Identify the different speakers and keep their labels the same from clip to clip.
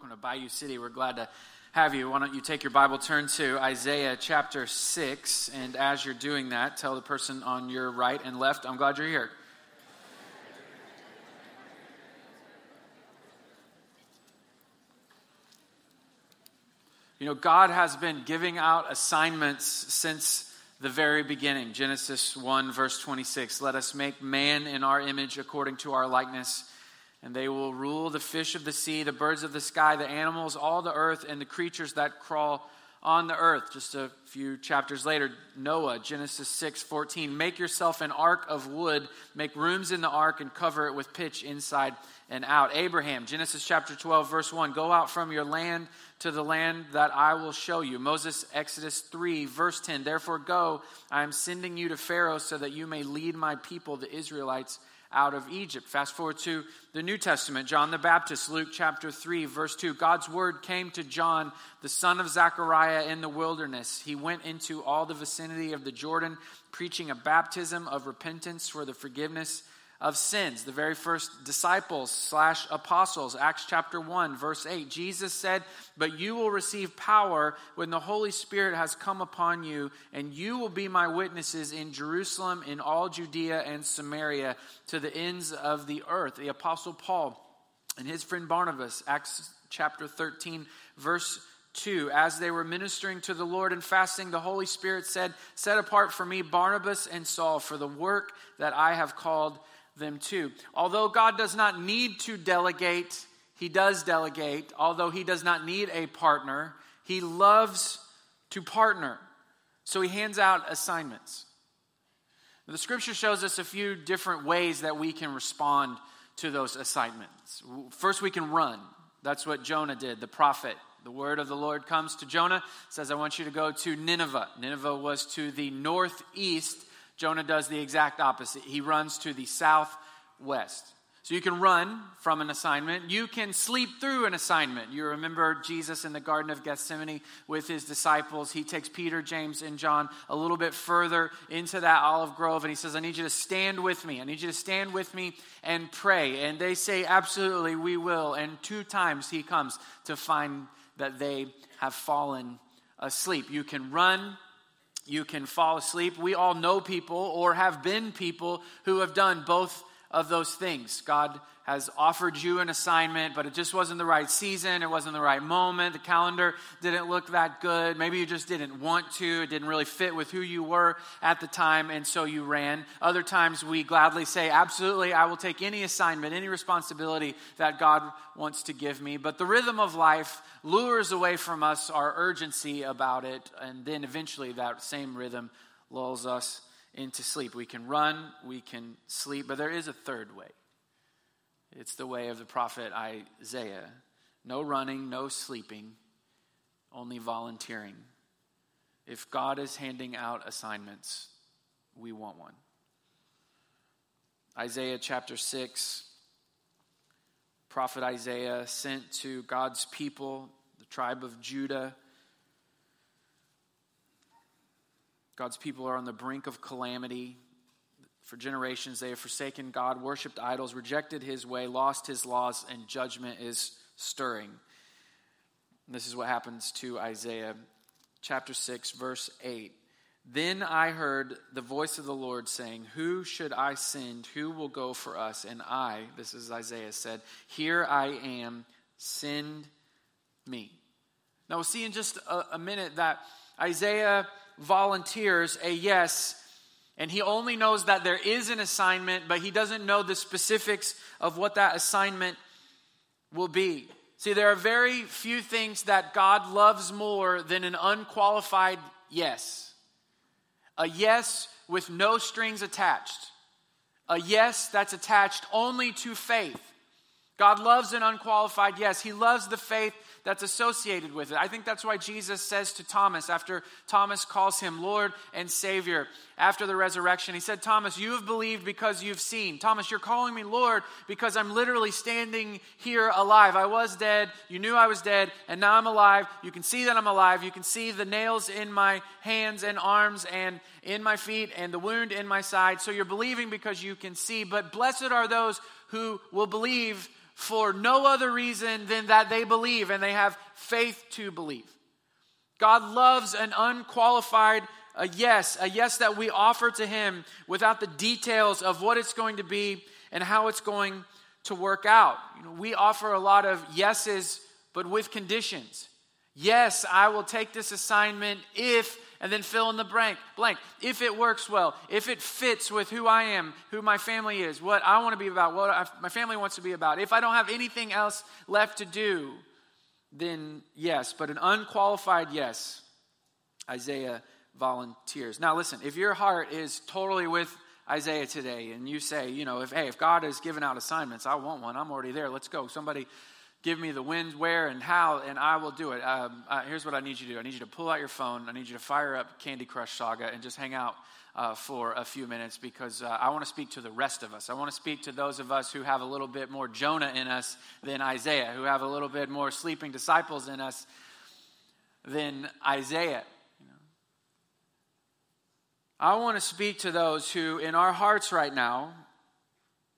Speaker 1: welcome to Bayou City. We're glad to have you. Why don't you take your Bible, turn to Isaiah chapter 6, and as you're doing that, tell the person on your right and left, I'm glad you're here. You know, God has been giving out assignments since the very beginning. Genesis 1, verse 26. Let us make man in our image according to our likeness and they will rule the fish of the sea, the birds of the sky, the animals, all the earth, and the creatures that crawl on the earth. Just a few chapters later, Noah, Genesis 6 14. Make yourself an ark of wood, make rooms in the ark, and cover it with pitch inside and out. Abraham, Genesis chapter 12, verse 1. Go out from your land to the land that I will show you. Moses, Exodus 3, verse 10. Therefore, go, I am sending you to Pharaoh so that you may lead my people, the Israelites out of Egypt. Fast forward to the New Testament, John the Baptist, Luke chapter 3, verse 2. God's word came to John, the son of Zechariah, in the wilderness. He went into all the vicinity of the Jordan, preaching a baptism of repentance for the forgiveness of sins. The very first disciples slash apostles, Acts chapter 1, verse 8. Jesus said, But you will receive power when the Holy Spirit has come upon you, and you will be my witnesses in Jerusalem, in all Judea and Samaria, to the ends of the earth. The apostle Paul and his friend Barnabas, Acts chapter 13, verse 2 as they were ministering to the lord and fasting the holy spirit said set apart for me barnabas and saul for the work that i have called them too. Although God does not need to delegate, He does delegate. Although He does not need a partner, He loves to partner. So He hands out assignments. The scripture shows us a few different ways that we can respond to those assignments. First, we can run. That's what Jonah did, the prophet. The word of the Lord comes to Jonah, says, I want you to go to Nineveh. Nineveh was to the northeast Jonah does the exact opposite. He runs to the southwest. So you can run from an assignment. You can sleep through an assignment. You remember Jesus in the Garden of Gethsemane with his disciples. He takes Peter, James, and John a little bit further into that olive grove and he says, I need you to stand with me. I need you to stand with me and pray. And they say, Absolutely, we will. And two times he comes to find that they have fallen asleep. You can run you can fall asleep. We all know people or have been people who have done both of those things. God has offered you an assignment, but it just wasn't the right season, it wasn't the right moment, the calendar didn't look that good. Maybe you just didn't want to, it didn't really fit with who you were at the time, and so you ran. Other times we gladly say, Absolutely, I will take any assignment, any responsibility that God wants to give me. But the rhythm of life lures away from us our urgency about it, and then eventually that same rhythm lulls us into sleep. We can run, we can sleep, but there is a third way. It's the way of the prophet Isaiah. No running, no sleeping, only volunteering. If God is handing out assignments, we want one. Isaiah chapter 6, prophet Isaiah sent to God's people, the tribe of Judah. God's people are on the brink of calamity. For generations, they have forsaken God, worshiped idols, rejected his way, lost his laws, and judgment is stirring. And this is what happens to Isaiah chapter 6, verse 8. Then I heard the voice of the Lord saying, Who should I send? Who will go for us? And I, this is Isaiah, said, Here I am, send me. Now we'll see in just a, a minute that Isaiah volunteers a yes and he only knows that there is an assignment, but he doesn't know the specifics of what that assignment will be. See, there are very few things that God loves more than an unqualified yes. A yes with no strings attached. A yes that's attached only to faith. God loves an unqualified yes. He loves the faith that's associated with it. I think that's why Jesus says to Thomas, after Thomas calls him Lord and Savior after the resurrection, he said, Thomas, you have believed because you've seen. Thomas, you're calling me Lord because I'm literally standing here alive. I was dead. You knew I was dead, and now I'm alive. You can see that I'm alive. You can see the nails in my hands and arms and in my feet and the wound in my side. So you're believing because you can see. But blessed are those who will believe for no other reason than that they believe and they have faith to believe. God loves an unqualified a yes, a yes that we offer to Him without the details of what it's going to be and how it's going to work out. You know, we offer a lot of yeses, but with conditions. Yes, I will take this assignment if and then fill in the blank. Blank. If it works well, if it fits with who I am, who my family is, what I want to be about, what I, my family wants to be about. If I don't have anything else left to do, then yes. But an unqualified yes, Isaiah volunteers. Now, listen. If your heart is totally with Isaiah today, and you say, you know, if hey, if God has given out assignments, I want one. I'm already there. Let's go. Somebody give me the when, where, and how, and I will do it. Um, uh, here's what I need you to do I need you to pull out your phone, I need you to fire up Candy Crush Saga, and just hang out. Uh, for a few minutes because uh, I want to speak to the rest of us. I want to speak to those of us who have a little bit more Jonah in us than Isaiah, who have a little bit more sleeping disciples in us than Isaiah. I want to speak to those who, in our hearts right now,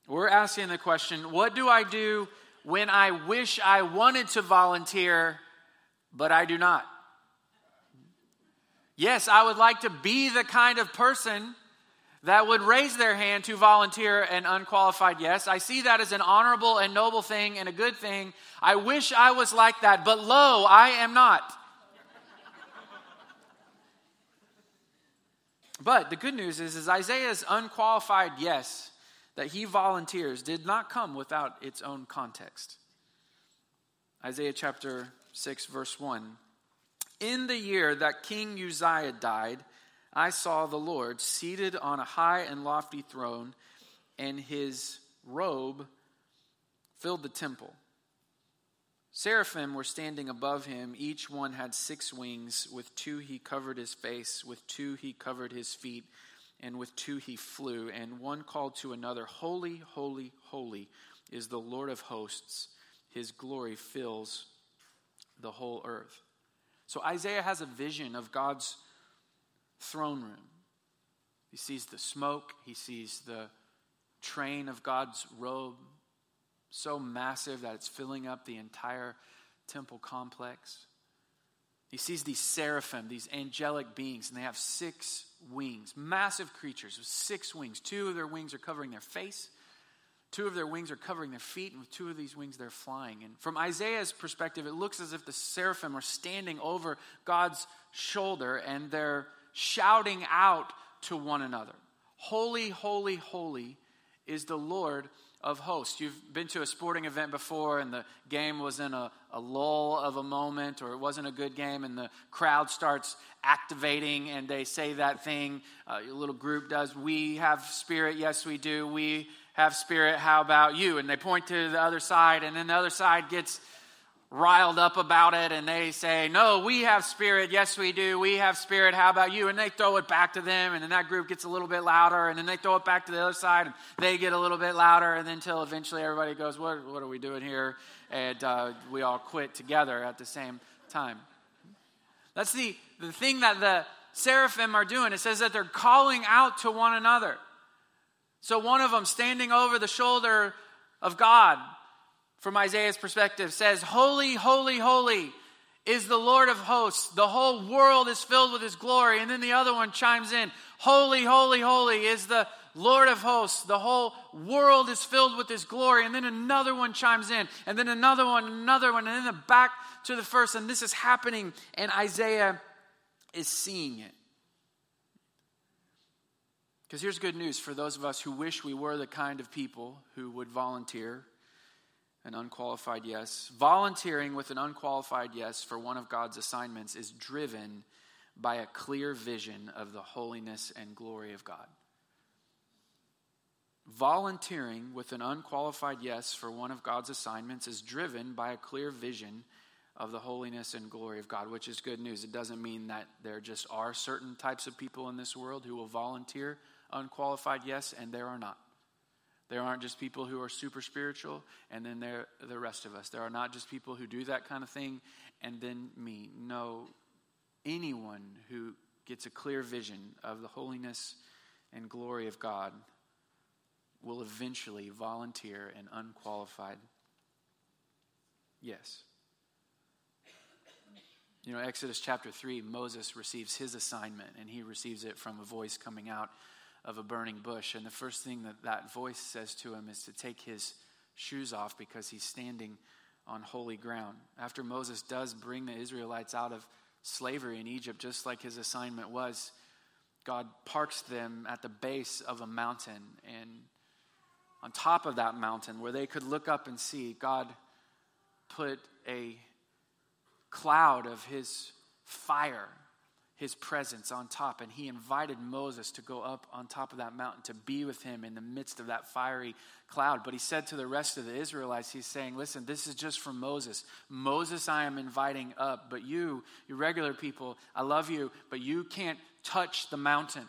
Speaker 1: we're asking the question what do I do when I wish I wanted to volunteer, but I do not. Yes, I would like to be the kind of person that would raise their hand to volunteer an unqualified yes. I see that as an honorable and noble thing and a good thing. I wish I was like that, but lo, I am not. but the good news is, is Isaiah's unqualified yes that he volunteers did not come without its own context. Isaiah chapter 6, verse 1. In the year that King Uzziah died, I saw the Lord seated on a high and lofty throne, and his robe filled the temple. Seraphim were standing above him. Each one had six wings. With two he covered his face, with two he covered his feet and with two he flew, and one called to another, Holy, holy, holy is the Lord of hosts. His glory fills the whole earth. So Isaiah has a vision of God's throne room. He sees the smoke, he sees the train of God's robe, so massive that it's filling up the entire temple complex. He sees these seraphim, these angelic beings, and they have six wings, massive creatures with six wings. Two of their wings are covering their face, two of their wings are covering their feet, and with two of these wings they're flying. And from Isaiah's perspective, it looks as if the seraphim are standing over God's shoulder and they're shouting out to one another Holy, holy, holy is the Lord of hosts. You've been to a sporting event before and the game was in a, a, lull of a moment or it wasn't a good game and the crowd starts activating and they say that thing. Uh, your little group does. We have spirit. Yes, we do. We have spirit. How about you? And they point to the other side and then the other side gets riled up about it and they say, No, we have spirit. Yes, we do. We have spirit. How about you? And they throw it back to them, and then that group gets a little bit louder, and then they throw it back to the other side, and they get a little bit louder, and then until eventually everybody goes, What, what are we doing here? And uh, we all quit together at the same time. That's the, the thing that the seraphim are doing. It says that they're calling out to one another. So one of them standing over the shoulder of God from Isaiah's perspective, says, Holy, holy, holy is the Lord of hosts. The whole world is filled with his glory. And then the other one chimes in, Holy, holy, holy is the Lord of hosts. The whole world is filled with his glory. And then another one chimes in, and then another one, another one, and then the back to the first. And this is happening, and Isaiah is seeing it. Because here's good news for those of us who wish we were the kind of people who would volunteer an unqualified yes. Volunteering with an unqualified yes for one of God's assignments is driven by a clear vision of the holiness and glory of God. Volunteering with an unqualified yes for one of God's assignments is driven by a clear vision of the holiness and glory of God, which is good news. It doesn't mean that there just are certain types of people in this world who will volunteer unqualified yes, and there are not. There aren't just people who are super spiritual and then there the rest of us. There are not just people who do that kind of thing and then me. No, anyone who gets a clear vision of the holiness and glory of God will eventually volunteer an unqualified Yes. You know, Exodus chapter 3, Moses receives his assignment, and he receives it from a voice coming out of a burning bush. And the first thing that that voice says to him is to take his shoes off because he's standing on holy ground. After Moses does bring the Israelites out of slavery in Egypt, just like his assignment was, God parks them at the base of a mountain. And on top of that mountain, where they could look up and see, God put a cloud of his fire his presence on top. And he invited Moses to go up on top of that mountain to be with him in the midst of that fiery cloud. But he said to the rest of the Israelites, he's saying, Listen, this is just for Moses. Moses, I am inviting up, but you, you regular people, I love you, but you can't touch the mountain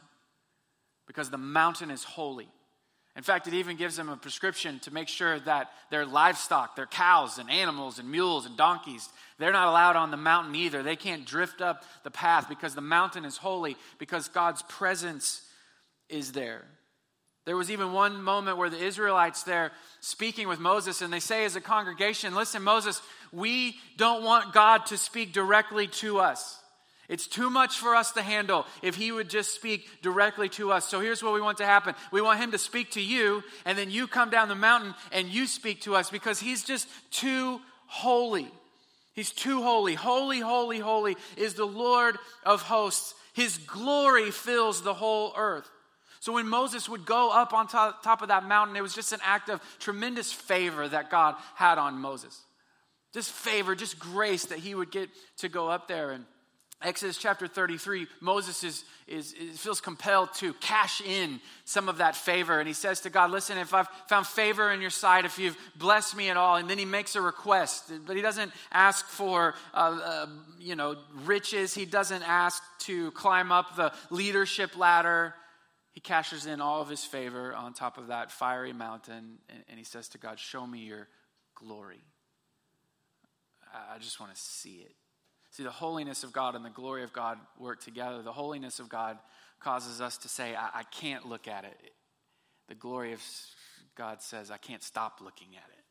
Speaker 1: because the mountain is holy. In fact, it even gives them a prescription to make sure that their livestock, their cows and animals and mules and donkeys, they're not allowed on the mountain either. They can't drift up the path because the mountain is holy, because God's presence is there. There was even one moment where the Israelites there speaking with Moses, and they say as a congregation, Listen, Moses, we don't want God to speak directly to us. It's too much for us to handle if he would just speak directly to us. So here's what we want to happen we want him to speak to you, and then you come down the mountain and you speak to us because he's just too holy. He's too holy. Holy, holy, holy is the Lord of hosts. His glory fills the whole earth. So when Moses would go up on top, of that mountain, it was just an act of tremendous favor that God had on Moses. Just favor, just grace that he would get to go up there and Exodus chapter 33, Moses is, is, is, feels compelled to cash in some of that favor. And he says to God, Listen, if I've found favor in your sight, if you've blessed me at all, and then he makes a request. But he doesn't ask for, uh, uh, you know, riches. He doesn't ask to climb up the leadership ladder. He cashes in all of his favor on top of that fiery mountain. And, and he says to God, Show me your glory. I just want to see it. See, the holiness of God and the glory of God work together. The holiness of God causes us to say, I, I can't look at it. The glory of God says, I can't stop looking at it.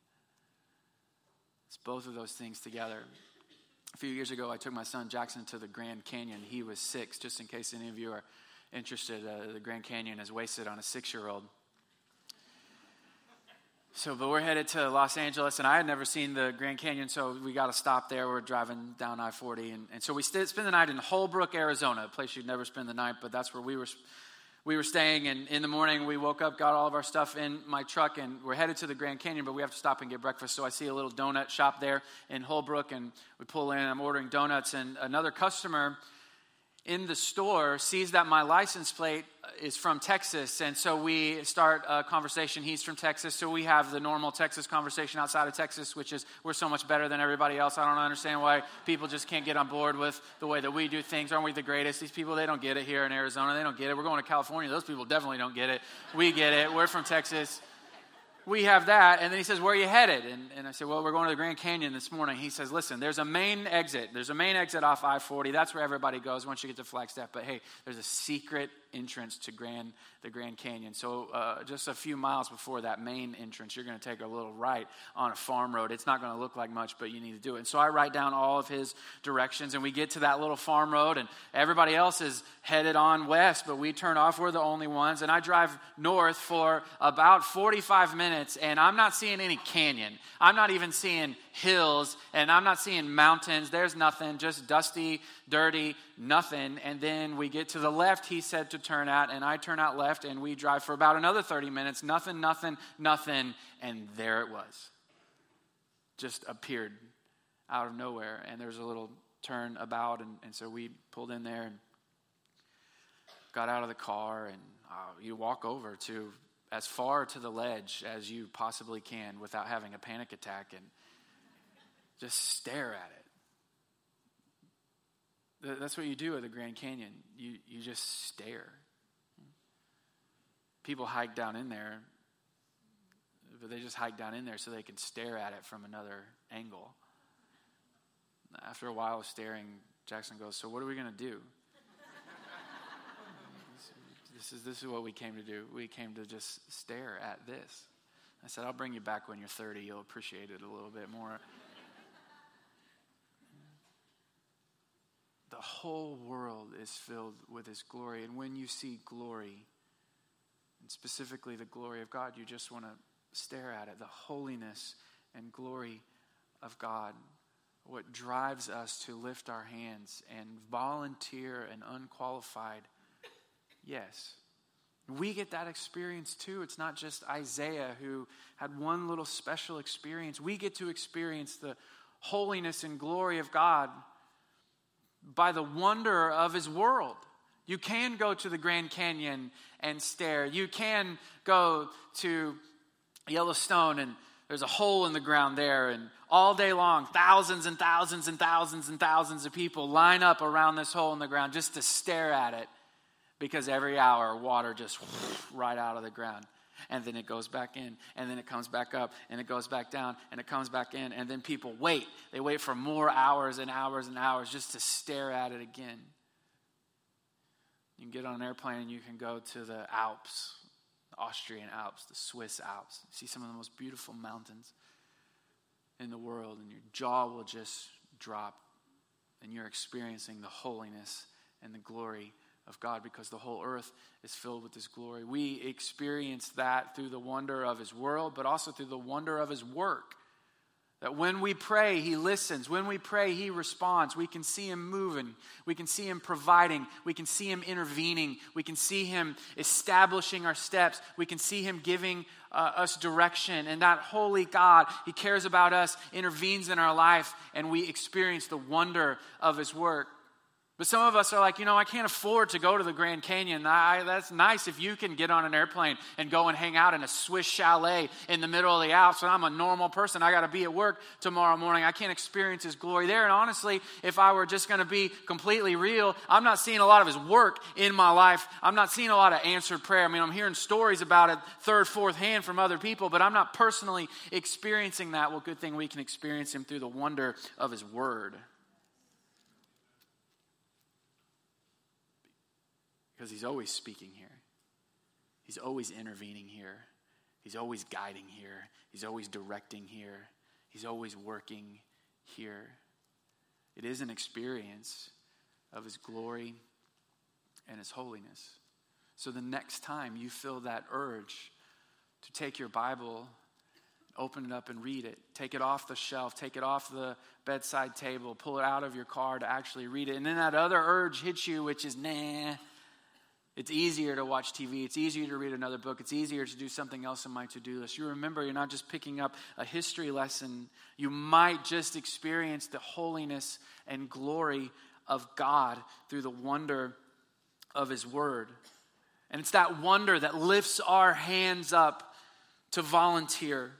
Speaker 1: It's both of those things together. A few years ago, I took my son Jackson to the Grand Canyon. He was six, just in case any of you are interested. Uh, the Grand Canyon is wasted on a six year old. So, but we're headed to Los Angeles, and I had never seen the Grand Canyon, so we got to stop there. We're driving down I 40. And, and so we st- spend the night in Holbrook, Arizona, a place you'd never spend the night, but that's where we were, we were staying. And in the morning, we woke up, got all of our stuff in my truck, and we're headed to the Grand Canyon, but we have to stop and get breakfast. So I see a little donut shop there in Holbrook, and we pull in, I'm ordering donuts, and another customer in the store sees that my license plate is from Texas, and so we start a conversation. He's from Texas, so we have the normal Texas conversation outside of Texas, which is we're so much better than everybody else. I don't understand why people just can't get on board with the way that we do things. Aren't we the greatest? These people, they don't get it here in Arizona. They don't get it. We're going to California. Those people definitely don't get it. We get it. We're from Texas we have that. And then he says, Where are you headed? And, and I said, Well, we're going to the Grand Canyon this morning. He says, Listen, there's a main exit. There's a main exit off I 40. That's where everybody goes once you get to Flagstaff. But hey, there's a secret entrance to Grand, the Grand Canyon. So uh, just a few miles before that main entrance, you're going to take a little right on a farm road. It's not going to look like much, but you need to do it. And so I write down all of his directions, and we get to that little farm road, and everybody else is headed on west, but we turn off. We're the only ones. And I drive north for about 45 minutes, and I'm not seeing any canyon. I'm not even seeing hills, and I'm not seeing mountains. There's nothing, just dusty, dirty, nothing. And then we get to the left, he said to turn out, and I turn out left, and we drive for about another 30 minutes. Nothing, nothing, nothing. And there it was. Just appeared out of nowhere. And there's a little turn about, and, and so we pulled in there and got out of the car, and uh, you walk over to as far to the ledge as you possibly can without having a panic attack and just stare at it. That's what you do at the Grand Canyon. You, you just stare. People hike down in there, but they just hike down in there so they can stare at it from another angle. After a while of staring, Jackson goes, So, what are we going to do? this, is, this is what we came to do. We came to just stare at this. I said, I'll bring you back when you're 30. You'll appreciate it a little bit more. Whole world is filled with His glory. And when you see glory, and specifically the glory of God, you just want to stare at it the holiness and glory of God. What drives us to lift our hands and volunteer and unqualified, yes. We get that experience too. It's not just Isaiah who had one little special experience. We get to experience the holiness and glory of God by the wonder of his world. You can go to the Grand Canyon and stare. You can go to Yellowstone and there's a hole in the ground there and all day long thousands and thousands and thousands and thousands of people line up around this hole in the ground just to stare at it because every hour water just right out of the ground and then it goes back in, and then it comes back up, and it goes back down, and it comes back in, and then people wait. They wait for more hours and hours and hours just to stare at it again. You can get on an airplane and you can go to the Alps, the Austrian Alps, the Swiss Alps, see some of the most beautiful mountains in the world, and your jaw will just drop, and you're experiencing the holiness and the glory of God because the whole earth is filled with His glory. We experience that through the wonder of His world, but also through the wonder of His work. That when we pray, He listens. When we pray, He responds. We can see Him moving. We can see Him providing. We can see Him intervening. We can see Him establishing our steps. We can see Him giving uh, us direction. And that holy God, He cares about us, intervenes in our life, and we experience the wonder of His work. But some of us are like, you know, I can't afford to go to the Grand Canyon. I, that's nice if you can get on an airplane and go and hang out in a Swiss chalet in the middle of the Alps. And I'm a normal person. I got to be at work tomorrow morning. I can't experience His glory there. And honestly, if I were just going to be completely real, I'm not seeing a lot of His work in my life. I'm not seeing a lot of answered prayer. I mean, I'm hearing stories about it third, fourth hand from other people, but I'm not personally experiencing that. Well, good thing we can experience Him through the wonder of His Word. Because he's always speaking here, he's always intervening here, he's always guiding here, he's always directing here, he's always working here. It is an experience of his glory and his holiness. So the next time you feel that urge to take your Bible, open it up and read it, take it off the shelf, take it off the bedside table, pull it out of your car to actually read it, and then that other urge hits you, which is, nah, it's easier to watch TV. It's easier to read another book. It's easier to do something else on my to do list. You remember, you're not just picking up a history lesson, you might just experience the holiness and glory of God through the wonder of His Word. And it's that wonder that lifts our hands up to volunteer.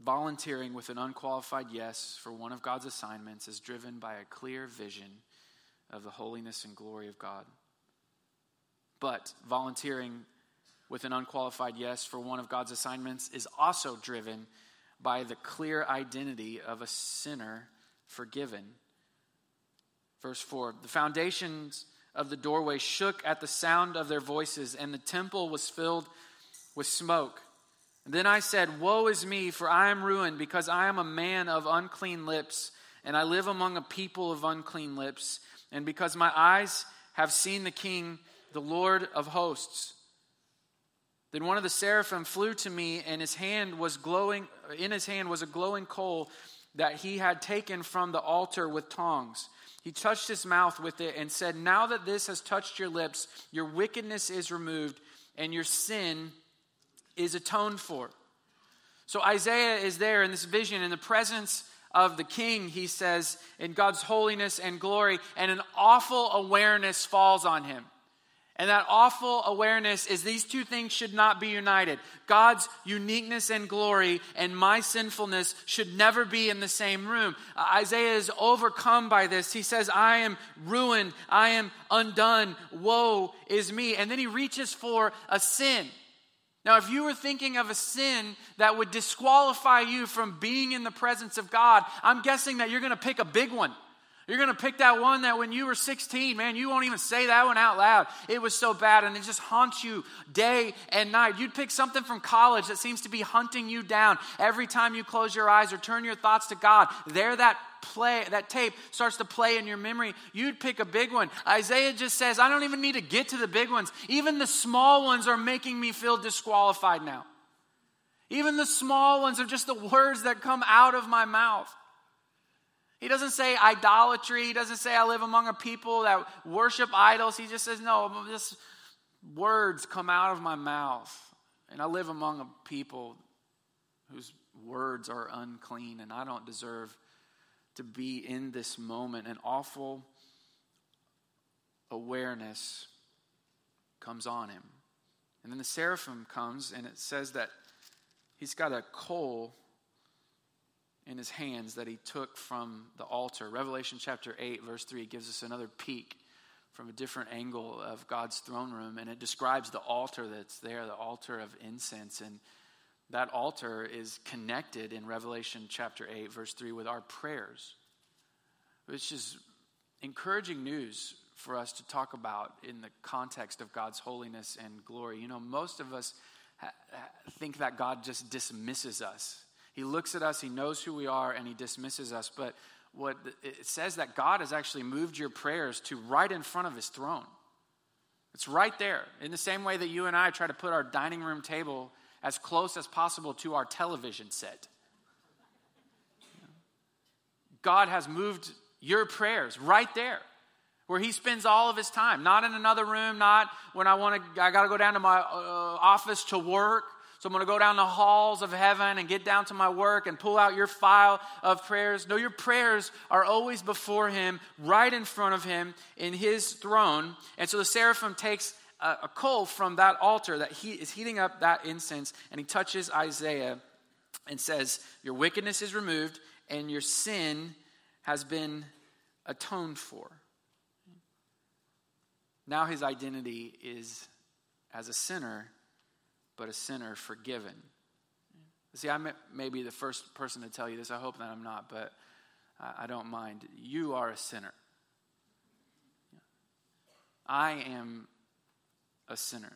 Speaker 1: Volunteering with an unqualified yes for one of God's assignments is driven by a clear vision of the holiness and glory of God. But volunteering with an unqualified yes for one of God's assignments is also driven by the clear identity of a sinner forgiven. Verse 4 The foundations of the doorway shook at the sound of their voices, and the temple was filled with smoke. And then I said, Woe is me, for I am ruined, because I am a man of unclean lips, and I live among a people of unclean lips and because my eyes have seen the King, the Lord of hosts. Then one of the seraphim flew to me, and his hand was glowing. In his hand was a glowing coal that he had taken from the altar with tongs. He touched his mouth with it and said, Now that this has touched your lips, your wickedness is removed, and your sin is atoned for. So Isaiah is there in this vision in the presence of the king, he says, in God's holiness and glory, and an awful awareness falls on him. And that awful awareness is these two things should not be united. God's uniqueness and glory and my sinfulness should never be in the same room. Uh, Isaiah is overcome by this. He says, I am ruined. I am undone. Woe is me. And then he reaches for a sin. Now, if you were thinking of a sin that would disqualify you from being in the presence of God, I'm guessing that you're going to pick a big one. You're going to pick that one that when you were 16, man, you won't even say that one out loud. It was so bad and it just haunts you day and night. You'd pick something from college that seems to be hunting you down every time you close your eyes or turn your thoughts to God. There that play that tape starts to play in your memory. You'd pick a big one. Isaiah just says, "I don't even need to get to the big ones. Even the small ones are making me feel disqualified now." Even the small ones are just the words that come out of my mouth. He doesn't say idolatry. He doesn't say I live among a people that worship idols. He just says, no, just words come out of my mouth. And I live among a people whose words are unclean, and I don't deserve to be in this moment. An awful awareness comes on him. And then the seraphim comes, and it says that he's got a coal in his hands that he took from the altar. Revelation chapter 8, verse 3 gives us another peek from a different angle of God's throne room, and it describes the altar that's there, the altar of incense. And that altar is connected in Revelation chapter 8, verse 3, with our prayers, which is encouraging news for us to talk about in the context of God's holiness and glory. You know, most of us think that God just dismisses us he looks at us, he knows who we are, and he dismisses us. But what it says that God has actually moved your prayers to right in front of his throne. It's right there. In the same way that you and I try to put our dining room table as close as possible to our television set. God has moved your prayers right there where he spends all of his time, not in another room, not when I want to I got to go down to my uh, office to work, so I'm going to go down the halls of heaven and get down to my work and pull out your file of prayers. No, your prayers are always before Him, right in front of Him in His throne. And so the seraphim takes a, a coal from that altar that he is heating up that incense and he touches Isaiah and says, Your wickedness is removed and your sin has been atoned for. Now his identity is as a sinner but a sinner forgiven. See, I may be the first person to tell you this. I hope that I'm not, but I don't mind. You are a sinner. I am a sinner.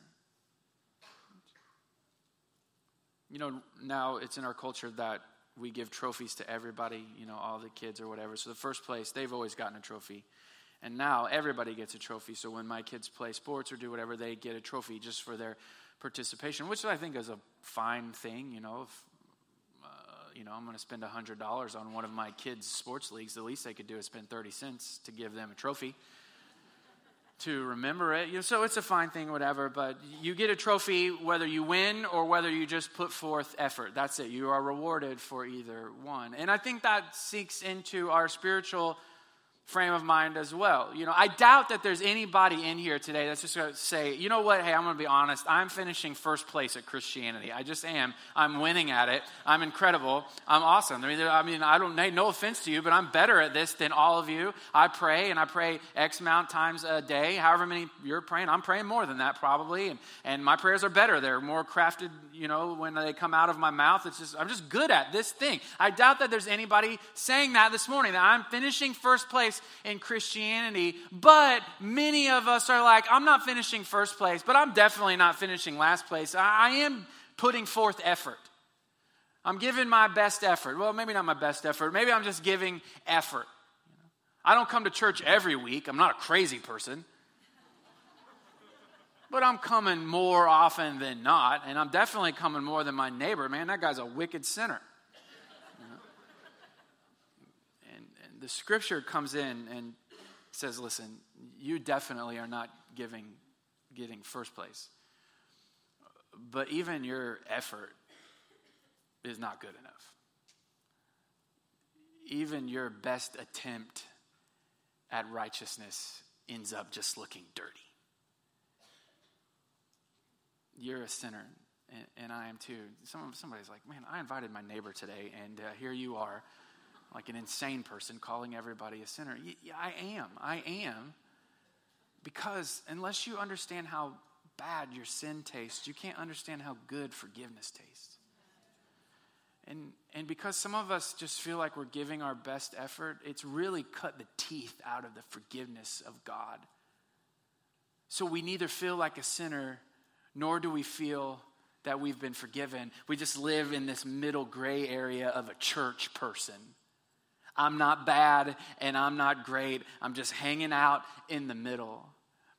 Speaker 1: You know, now it's in our culture that we give trophies to everybody, you know, all the kids or whatever. So the first place, they've always gotten a trophy. And now everybody gets a trophy. So when my kids play sports or do whatever, they get a trophy just for their participation, which I think is a fine thing. You know, if uh, you know I'm going to spend hundred dollars on one of my kids' sports leagues, the least they could do is spend thirty cents to give them a trophy to remember it. You know, so it's a fine thing, whatever. But you get a trophy whether you win or whether you just put forth effort. That's it. You are rewarded for either one, and I think that seeks into our spiritual frame of mind as well. You know, I doubt that there's anybody in here today that's just going to say, you know what, hey, I'm going to be honest. I'm finishing first place at Christianity. I just am. I'm winning at it. I'm incredible. I'm awesome. I mean, I, mean, I don't, no offense to you, but I'm better at this than all of you. I pray and I pray X amount times a day. However many you're praying, I'm praying more than that probably. And, and my prayers are better. They're more crafted, you know, when they come out of my mouth. It's just, I'm just good at this thing. I doubt that there's anybody saying that this morning, that I'm finishing first place place in Christianity, but many of us are like, I'm not finishing first place, but I'm definitely not finishing last place. I, I am putting forth effort. I'm giving my best effort. Well, maybe not my best effort. Maybe I'm just giving effort. I don't come to church every week. I'm not a crazy person. But I'm coming more often than not, and I'm definitely coming more than my neighbor. Man, that guy's a wicked sinner. The scripture comes in and says, listen, you definitely are not giving, getting first place. But even your effort is not good enough. Even your best attempt at righteousness ends up just looking dirty. You're a sinner, and, and I am too. Some, somebody's like, man, I invited my neighbor today, and uh, here you are like an insane person calling everybody a sinner. Yeah, I am. I am. Because unless you understand how bad your sin tastes, you can't understand how good forgiveness tastes. And, and because some of us just feel like we're giving our best effort, it's really cut the teeth out of the forgiveness of God. So we neither feel like a sinner, nor do we feel that we've been forgiven. We just live in this middle gray area of a church person. I'm not bad and I'm not great. I'm just hanging out in the middle.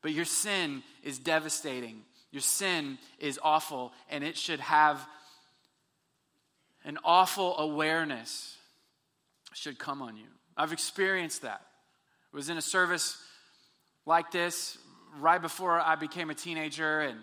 Speaker 1: But your sin is devastating. Your sin is awful, and it should have an awful awareness should come on you. I've experienced that. I was in a service like this right before I became a teenager, and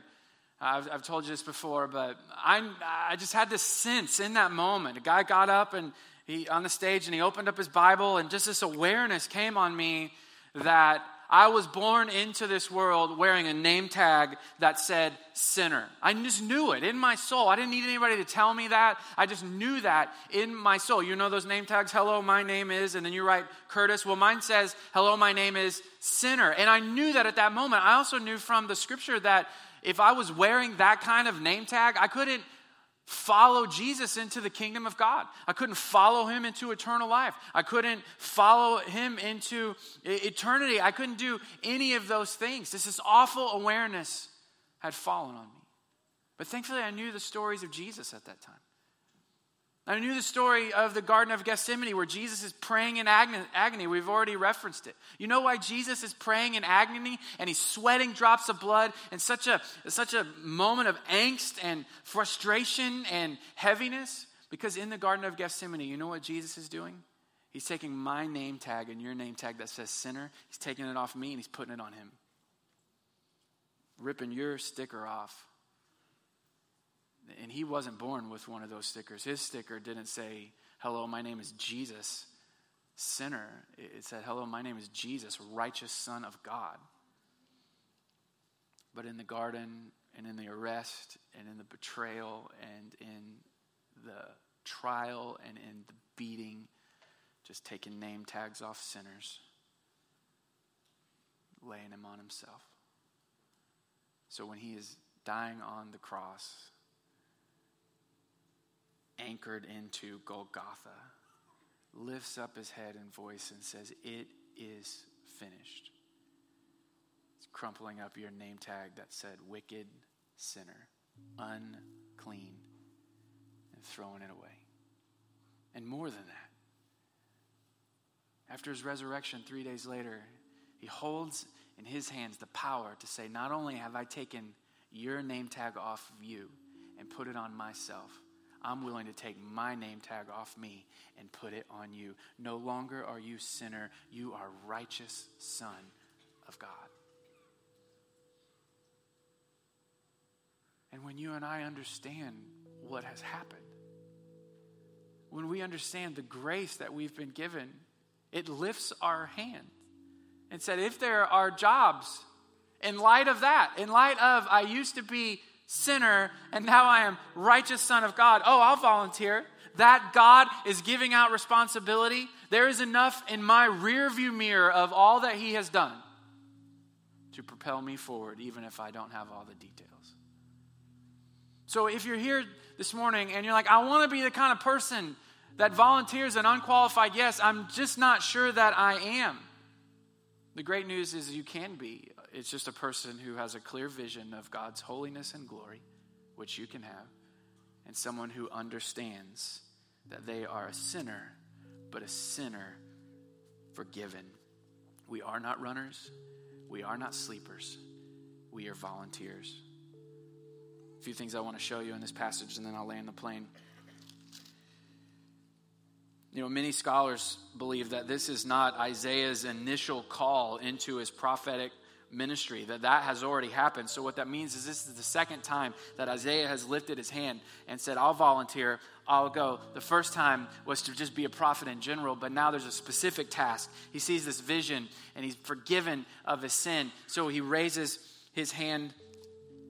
Speaker 1: I've, I've told you this before, but I, I just had this sense in that moment. A guy got up and he on the stage and he opened up his Bible, and just this awareness came on me that I was born into this world wearing a name tag that said sinner. I just knew it in my soul. I didn't need anybody to tell me that. I just knew that in my soul. You know those name tags? Hello, my name is, and then you write Curtis. Well, mine says, hello, my name is sinner. And I knew that at that moment. I also knew from the scripture that if I was wearing that kind of name tag, I couldn't follow Jesus into the kingdom of God. I couldn't follow him into eternal life. I couldn't follow him into eternity. I couldn't do any of those things. This is awful awareness had fallen on me. But thankfully, I knew the stories of Jesus at that time. I knew the story of the Garden of Gethsemane where Jesus is praying in agony. We've already referenced it. You know why Jesus is praying in agony and he's sweating drops of blood in such a, such a moment of angst and frustration and heaviness? Because in the Garden of Gethsemane, you know what Jesus is doing? He's taking my name tag and your name tag that says sinner, he's taking it off me and he's putting it on him. Ripping your sticker off and he wasn't born with one of those stickers. His sticker didn't say, Hello, my name is Jesus, sinner. It said, Hello, my name is Jesus, righteous Son of God. But in the garden, and in the arrest, and in the betrayal, and in the trial, and in the beating, just taking name tags off sinners, laying him on himself. So when he is dying on the cross, anchored into Golgotha, lifts up his head and voice and says, It is finished. It's crumpling up your name tag that said, Wicked sinner, unclean, and throwing it away. And more than that, after his resurrection, three days later, he holds in his hands the power to say, Not only have I taken your name tag off of you and put it on myself, I'm willing to take my name tag off me and put it on you. No longer are you sinner, you are righteous son of God. And when you and I understand what has happened, when we understand the grace that we've been given, it lifts our hand and said, if there are jobs, in light of that, in light of I used to be sinner, and now I am righteous son of God. Oh, I'll volunteer. That God is giving out responsibility. There is enough in my rear view mirror of all that He has done to propel me forward, even if I don't have all the details. So if you're here this morning and you're like, I want to be the kind of person that volunteers an unqualified yes, I'm just not sure that I am. The great news is you can be it's just a person who has a clear vision of God's holiness and glory, which you can have, and someone who understands that they are a sinner, but a sinner forgiven. We are not runners, we are not sleepers, we are volunteers. A few things I want to show you in this passage, and then I'll land the plane. You know, many scholars believe that this is not Isaiah's initial call into his prophetic ministry, that that has already happened. So, what that means is this is the second time that Isaiah has lifted his hand and said, I'll volunteer, I'll go. The first time was to just be a prophet in general, but now there's a specific task. He sees this vision and he's forgiven of his sin. So, he raises his hand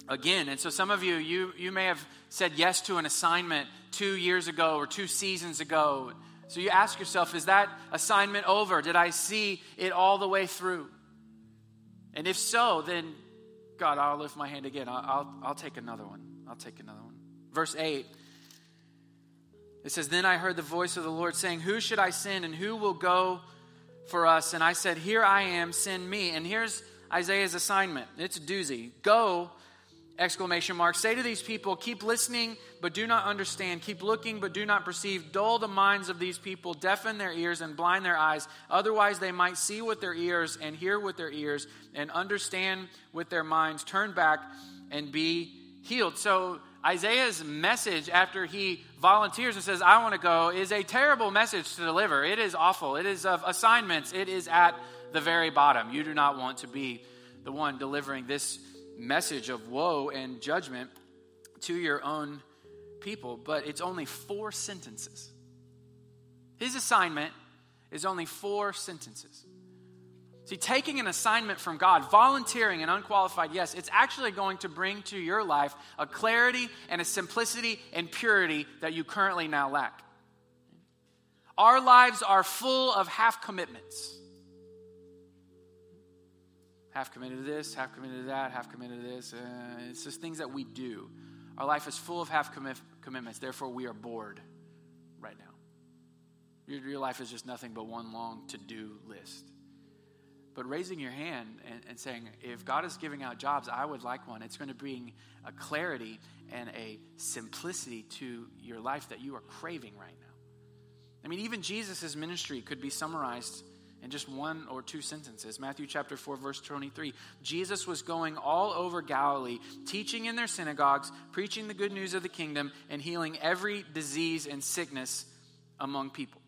Speaker 1: again. And so, some of you, you, you may have said yes to an assignment two years ago or two seasons ago. So, you ask yourself, is that assignment over? Did I see it all the way through? And if so, then God, I'll lift my hand again. I'll, I'll, I'll take another one. I'll take another one. Verse 8 It says, Then I heard the voice of the Lord saying, Who should I send and who will go for us? And I said, Here I am, send me. And here's Isaiah's assignment it's a doozy. Go, exclamation mark. Say to these people, Keep listening, but do not understand. Keep looking, but do not perceive. Dull the minds of these people, deafen their ears, and blind their eyes. Otherwise, they might see with their ears and hear with their ears and understand with their minds. Turn back and be healed. So, Isaiah's message after he volunteers and says, I want to go, is a terrible message to deliver. It is awful. It is of assignments. It is at the very bottom. You do not want to be the one delivering this message of woe and judgment to your own people. But it's only four sentences. His assignment is only four sentences. See, taking an assignment from God, volunteering an unqualified yes, it's actually going to bring to your life a clarity and a simplicity and purity that you currently now lack. Our lives are full of half commitments. Half committed to this, half committed to that, half committed to this. Uh, it's just things that we do. Our life is full of half commit- commitments, therefore, we are bored right now. Your, your life is just nothing but one long to do list. But raising your hand and, and, saying, if God is giving out jobs, I would like one, it's going to bring a clarity and a simplicity to your life that you are craving right now. I mean, even Jesus' ministry could be summarized in just one or two sentences. Matthew chapter 4, verse 23. Jesus was going all over Galilee, teaching in their synagogues, preaching the good news of the kingdom, and healing every disease and sickness among people.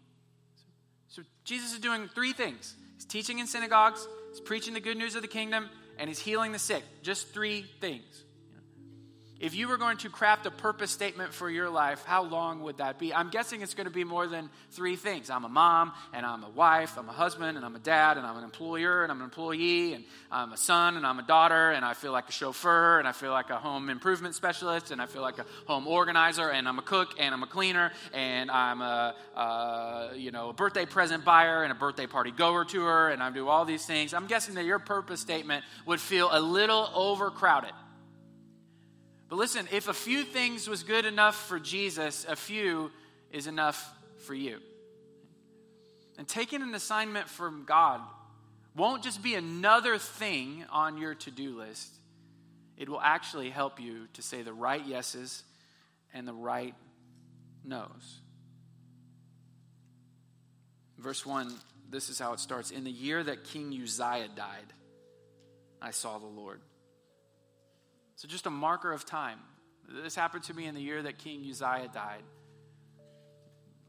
Speaker 1: So Jesus is doing three things He's teaching in synagogues, he's preaching the good news of the kingdom, and he's healing the sick. Just three things. If you were going to craft a purpose statement for your life, how long would that be? I'm guessing it's going to be more than three things. I'm a mom, and I'm a wife, I'm a husband, and I'm a dad, and I'm an employer, and I'm an employee, and I'm a son, and I'm a daughter, and I feel like a chauffeur, and I feel like a home improvement specialist, and I feel like a home organizer, and I'm a cook, and I'm a cleaner, and I'm a, uh, you know, a birthday present buyer, and a birthday party goer to her, and I do all these things. I'm guessing that your purpose statement would feel a little overcrowded. But listen, if a few things was good enough for Jesus, a few is enough for you. And taking an assignment from God won't just be another thing on your to do list, it will actually help you to say the right yeses and the right no's. Verse 1, this is how it starts. In the year that King Uzziah died, I saw the Lord. So, just a marker of time. This happened to me in the year that King Uzziah died.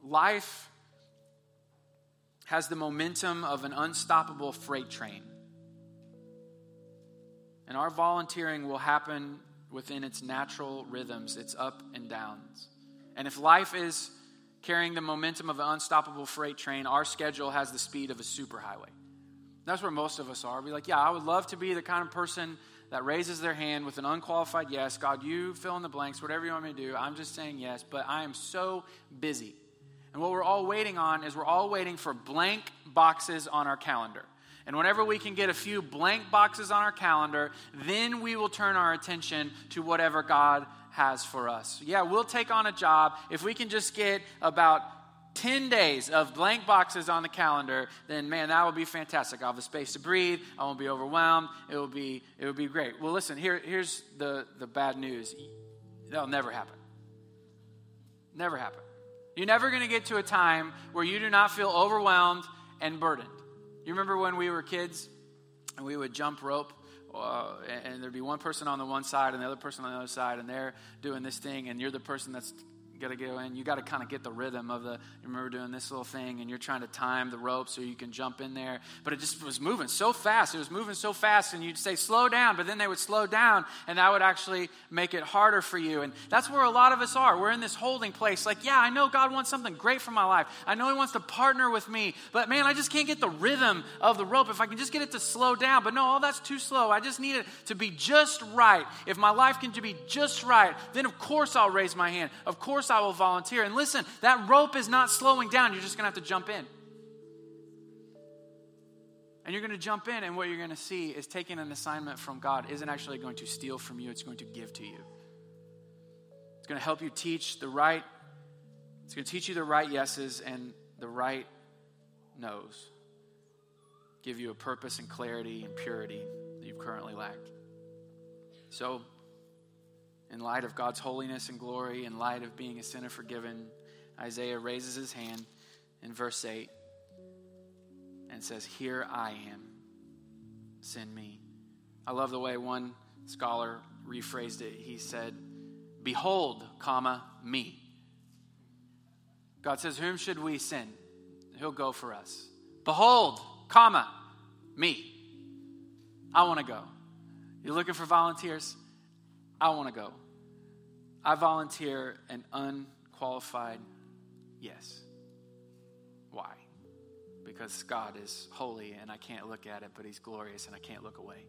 Speaker 1: Life has the momentum of an unstoppable freight train. And our volunteering will happen within its natural rhythms, its up and downs. And if life is carrying the momentum of an unstoppable freight train, our schedule has the speed of a superhighway. That's where most of us are. We're like, yeah, I would love to be the kind of person that raises their hand with an unqualified yes, God, you fill in the blanks, whatever you want me to do, I'm just saying yes, but I am so busy. And what we're all waiting on is we're all waiting for blank boxes on our calendar. And whenever we can get a few blank boxes on our calendar, then we will turn our attention to whatever God has for us. Yeah, we'll take on a job if we can just get about 10 days of blank boxes on the calendar, then man, that would be fantastic. I'll have a space to breathe. I won't be overwhelmed. It will be, it will be great. Well, listen, here, here's the, the bad news. That'll never happen. Never happen. You're never going to get to a time where you do not feel overwhelmed and burdened. You remember when we were kids and we would jump rope? Uh, and there'd be one person on the one side and the other person on the other side, and they're doing this thing, and you're the person that's got to go in. You got to kind of get the rhythm of the. You remember doing this little thing, and you're trying to time the rope so you can jump in there. But it just was moving so fast. It was moving so fast, and you'd say slow down, but then they would slow down, and that would actually make it harder for you. And that's where a lot of us are. We're in this holding place. Like, yeah, I know God wants something great for my life. I know He wants to partner with me, but man, I just can't get the rhythm of the rope. If I can just get it to slow down, but no, all that's too slow. I just need it to be just right. If my life can be just right, then of course I'll raise my hand. Of course course I will volunteer. And listen, that rope is not slowing down. You're just going to have to jump in. And you're going to jump in, and what you're going to see is taking an assignment from God isn't actually going to steal from you, it's going to give to you. It's going to help you teach the right It's going to teach you the right yeses and the right nos. Give you a purpose and clarity and purity that you've currently lacked. So, in light of God's holiness and glory, in light of being a sinner forgiven, Isaiah raises his hand in verse 8 and says, Here I am, send me. I love the way one scholar rephrased it. He said, Behold, comma, me. God says, Whom should we send? He'll go for us. Behold, comma, me. I want to go. You're looking for volunteers? I want to go. I volunteer an unqualified yes. Why? Because God is holy and I can't look at it, but He's glorious and I can't look away.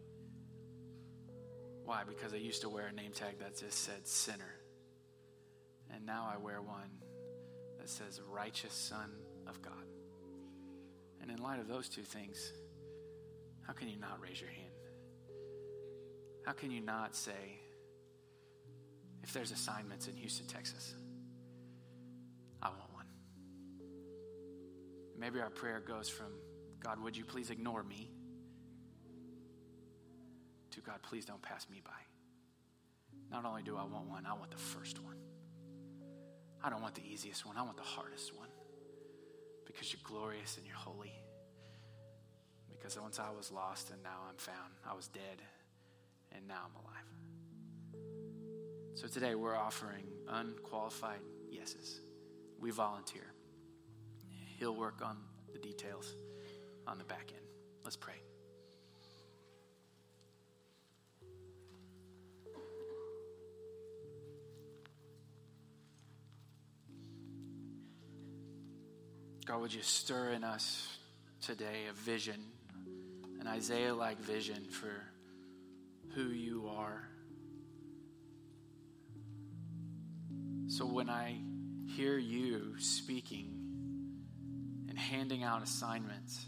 Speaker 1: Why? Because I used to wear a name tag that just said sinner. And now I wear one that says righteous son of God. And in light of those two things, how can you not raise your hand? How can you not say, if there's assignments in Houston, Texas, I want one? Maybe our prayer goes from, God, would you please ignore me? To God, please don't pass me by. Not only do I want one, I want the first one. I don't want the easiest one, I want the hardest one. Because you're glorious and you're holy. Because once I was lost and now I'm found, I was dead and now I'm alive. So today we're offering unqualified yeses. We volunteer. He'll work on the details on the back end. Let's pray. God, would you stir in us today a vision, an Isaiah like vision for who you are? So when I hear you speaking and handing out assignments,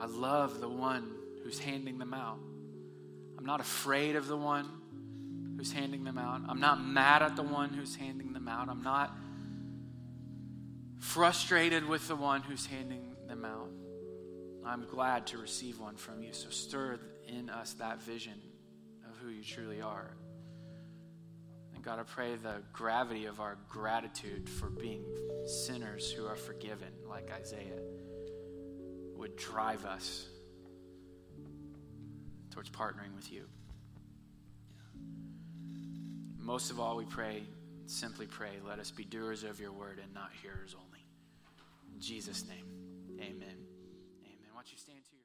Speaker 1: I love the one who's handing them out. I'm not afraid of the one who's handing them out. I'm not mad at the one who's handing them out. I'm not frustrated with the one who's handing them out. I'm glad to receive one from you. So stir in us that vision of who you truly are. God, I pray the gravity of our gratitude for being sinners who are forgiven, like Isaiah, would drive us towards partnering with you. Most of all, we pray, simply pray, let us be doers of your word and not hearers only. In Jesus' name, amen. Amen. Why don't you stand to